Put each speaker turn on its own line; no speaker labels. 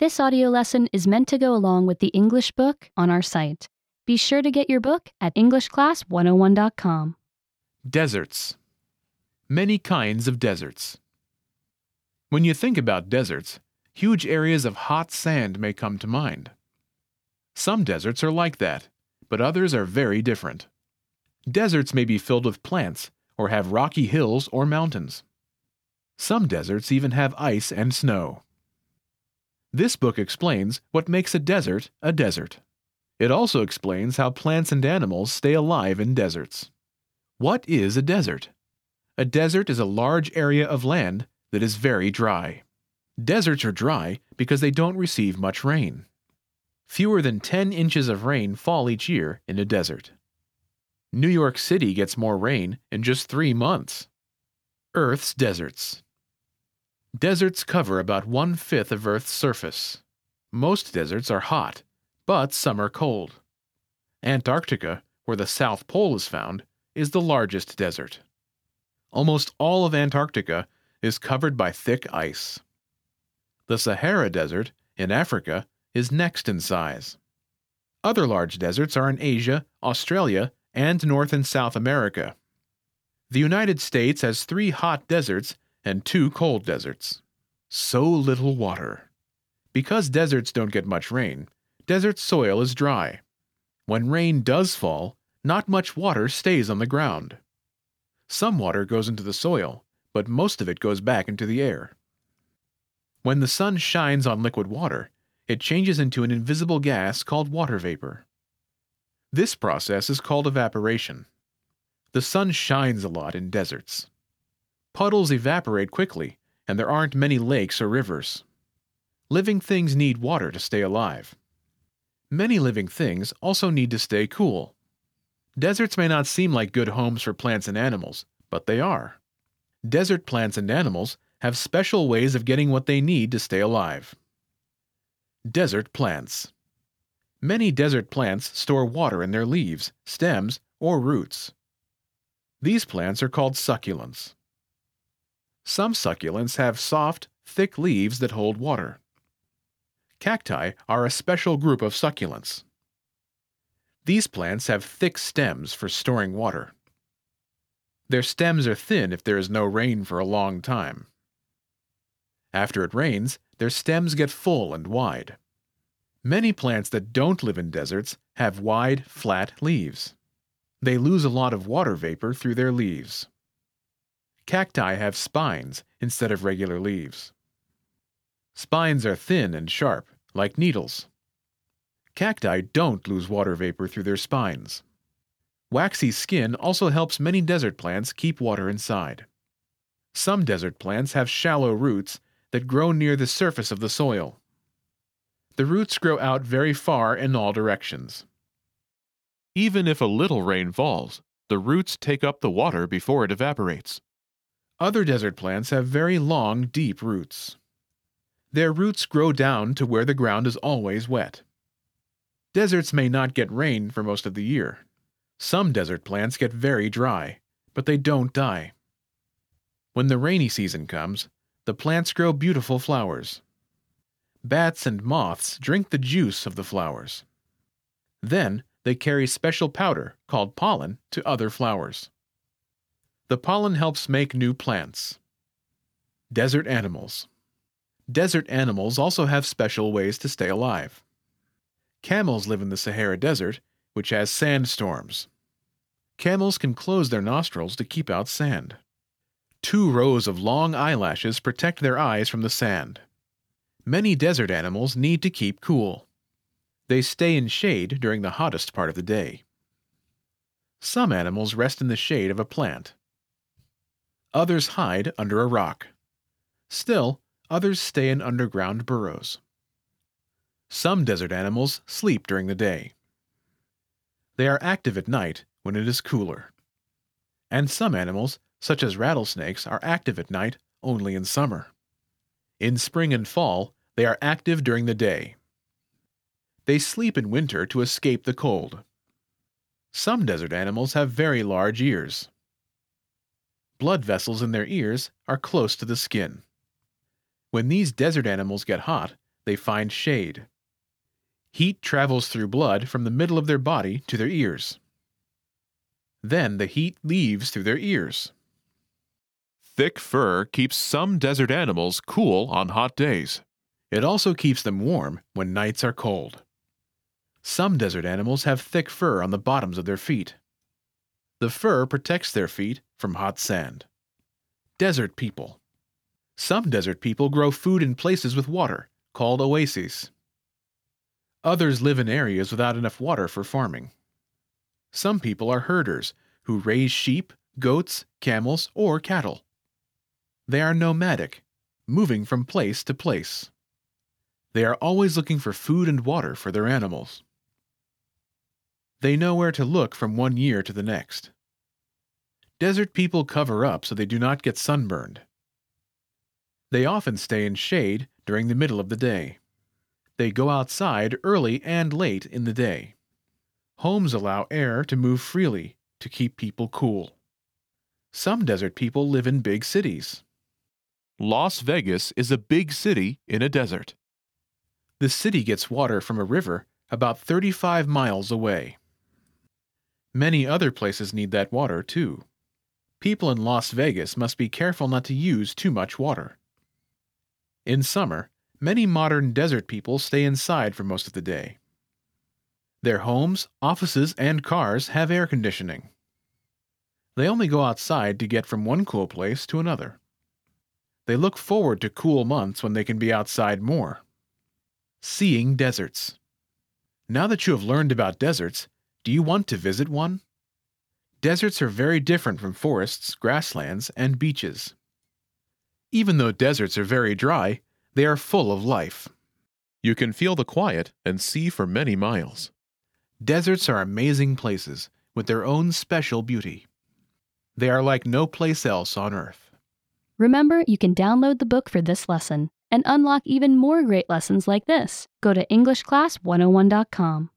This audio lesson is meant to go along with the English book on our site. Be sure to get your book at EnglishClass101.com.
Deserts. Many kinds of deserts. When you think about deserts, huge areas of hot sand may come to mind. Some deserts are like that, but others are very different. Deserts may be filled with plants or have rocky hills or mountains. Some deserts even have ice and snow. This book explains what makes a desert a desert. It also explains how plants and animals stay alive in deserts. What is a desert? A desert is a large area of land that is very dry. Deserts are dry because they don't receive much rain. Fewer than 10 inches of rain fall each year in a desert. New York City gets more rain in just three months. Earth's deserts. Deserts cover about one fifth of Earth's surface. Most deserts are hot, but some are cold. Antarctica, where the South Pole is found, is the largest desert. Almost all of Antarctica is covered by thick ice. The Sahara Desert, in Africa, is next in size. Other large deserts are in Asia, Australia, and North and South America. The United States has three hot deserts and two cold deserts. So little water. Because deserts don't get much rain, desert soil is dry. When rain does fall, not much water stays on the ground. Some water goes into the soil, but most of it goes back into the air. When the sun shines on liquid water, it changes into an invisible gas called water vapor. This process is called evaporation. The sun shines a lot in deserts. Puddles evaporate quickly, and there aren't many lakes or rivers. Living things need water to stay alive. Many living things also need to stay cool. Deserts may not seem like good homes for plants and animals, but they are. Desert plants and animals have special ways of getting what they need to stay alive. Desert plants. Many desert plants store water in their leaves, stems, or roots. These plants are called succulents. Some succulents have soft, thick leaves that hold water. Cacti are a special group of succulents. These plants have thick stems for storing water. Their stems are thin if there is no rain for a long time. After it rains, their stems get full and wide. Many plants that don't live in deserts have wide, flat leaves. They lose a lot of water vapor through their leaves. Cacti have spines instead of regular leaves. Spines are thin and sharp, like needles. Cacti don't lose water vapor through their spines. Waxy skin also helps many desert plants keep water inside. Some desert plants have shallow roots that grow near the surface of the soil. The roots grow out very far in all directions. Even if a little rain falls, the roots take up the water before it evaporates. Other desert plants have very long, deep roots. Their roots grow down to where the ground is always wet. Deserts may not get rain for most of the year. Some desert plants get very dry, but they don't die. When the rainy season comes, the plants grow beautiful flowers. Bats and moths drink the juice of the flowers. Then they carry special powder, called pollen, to other flowers. The pollen helps make new plants. Desert animals. Desert animals also have special ways to stay alive. Camels live in the Sahara Desert, which has sandstorms. Camels can close their nostrils to keep out sand. Two rows of long eyelashes protect their eyes from the sand. Many desert animals need to keep cool. They stay in shade during the hottest part of the day. Some animals rest in the shade of a plant. Others hide under a rock. Still, others stay in underground burrows. Some desert animals sleep during the day. They are active at night when it is cooler. And some animals, such as rattlesnakes, are active at night only in summer. In spring and fall, they are active during the day. They sleep in winter to escape the cold. Some desert animals have very large ears blood vessels in their ears are close to the skin. When these desert animals get hot, they find shade. Heat travels through blood from the middle of their body to their ears. Then the heat leaves through their ears.
Thick fur keeps some desert animals cool on hot days.
It also keeps them warm when nights are cold. Some desert animals have thick fur on the bottoms of their feet. The fur protects their feet from hot sand. Desert people. Some desert people grow food in places with water, called oases. Others live in areas without enough water for farming. Some people are herders who raise sheep, goats, camels, or cattle. They are nomadic, moving from place to place. They are always looking for food and water for their animals. They know where to look from one year to the next. Desert people cover up so they do not get sunburned. They often stay in shade during the middle of the day. They go outside early and late in the day. Homes allow air to move freely to keep people cool. Some desert people live in big cities.
Las Vegas is a big city in a desert.
The city gets water from a river about 35 miles away. Many other places need that water too. People in Las Vegas must be careful not to use too much water. In summer, many modern desert people stay inside for most of the day. Their homes, offices, and cars have air conditioning. They only go outside to get from one cool place to another. They look forward to cool months when they can be outside more. Seeing deserts. Now that you have learned about deserts, do you want to visit one? Deserts are very different from forests, grasslands, and beaches. Even though deserts are very dry, they are full of life.
You can feel the quiet and see for many miles.
Deserts are amazing places with their own special beauty. They are like no place else on earth.
Remember, you can download the book for this lesson and unlock even more great lessons like this. Go to EnglishClass101.com.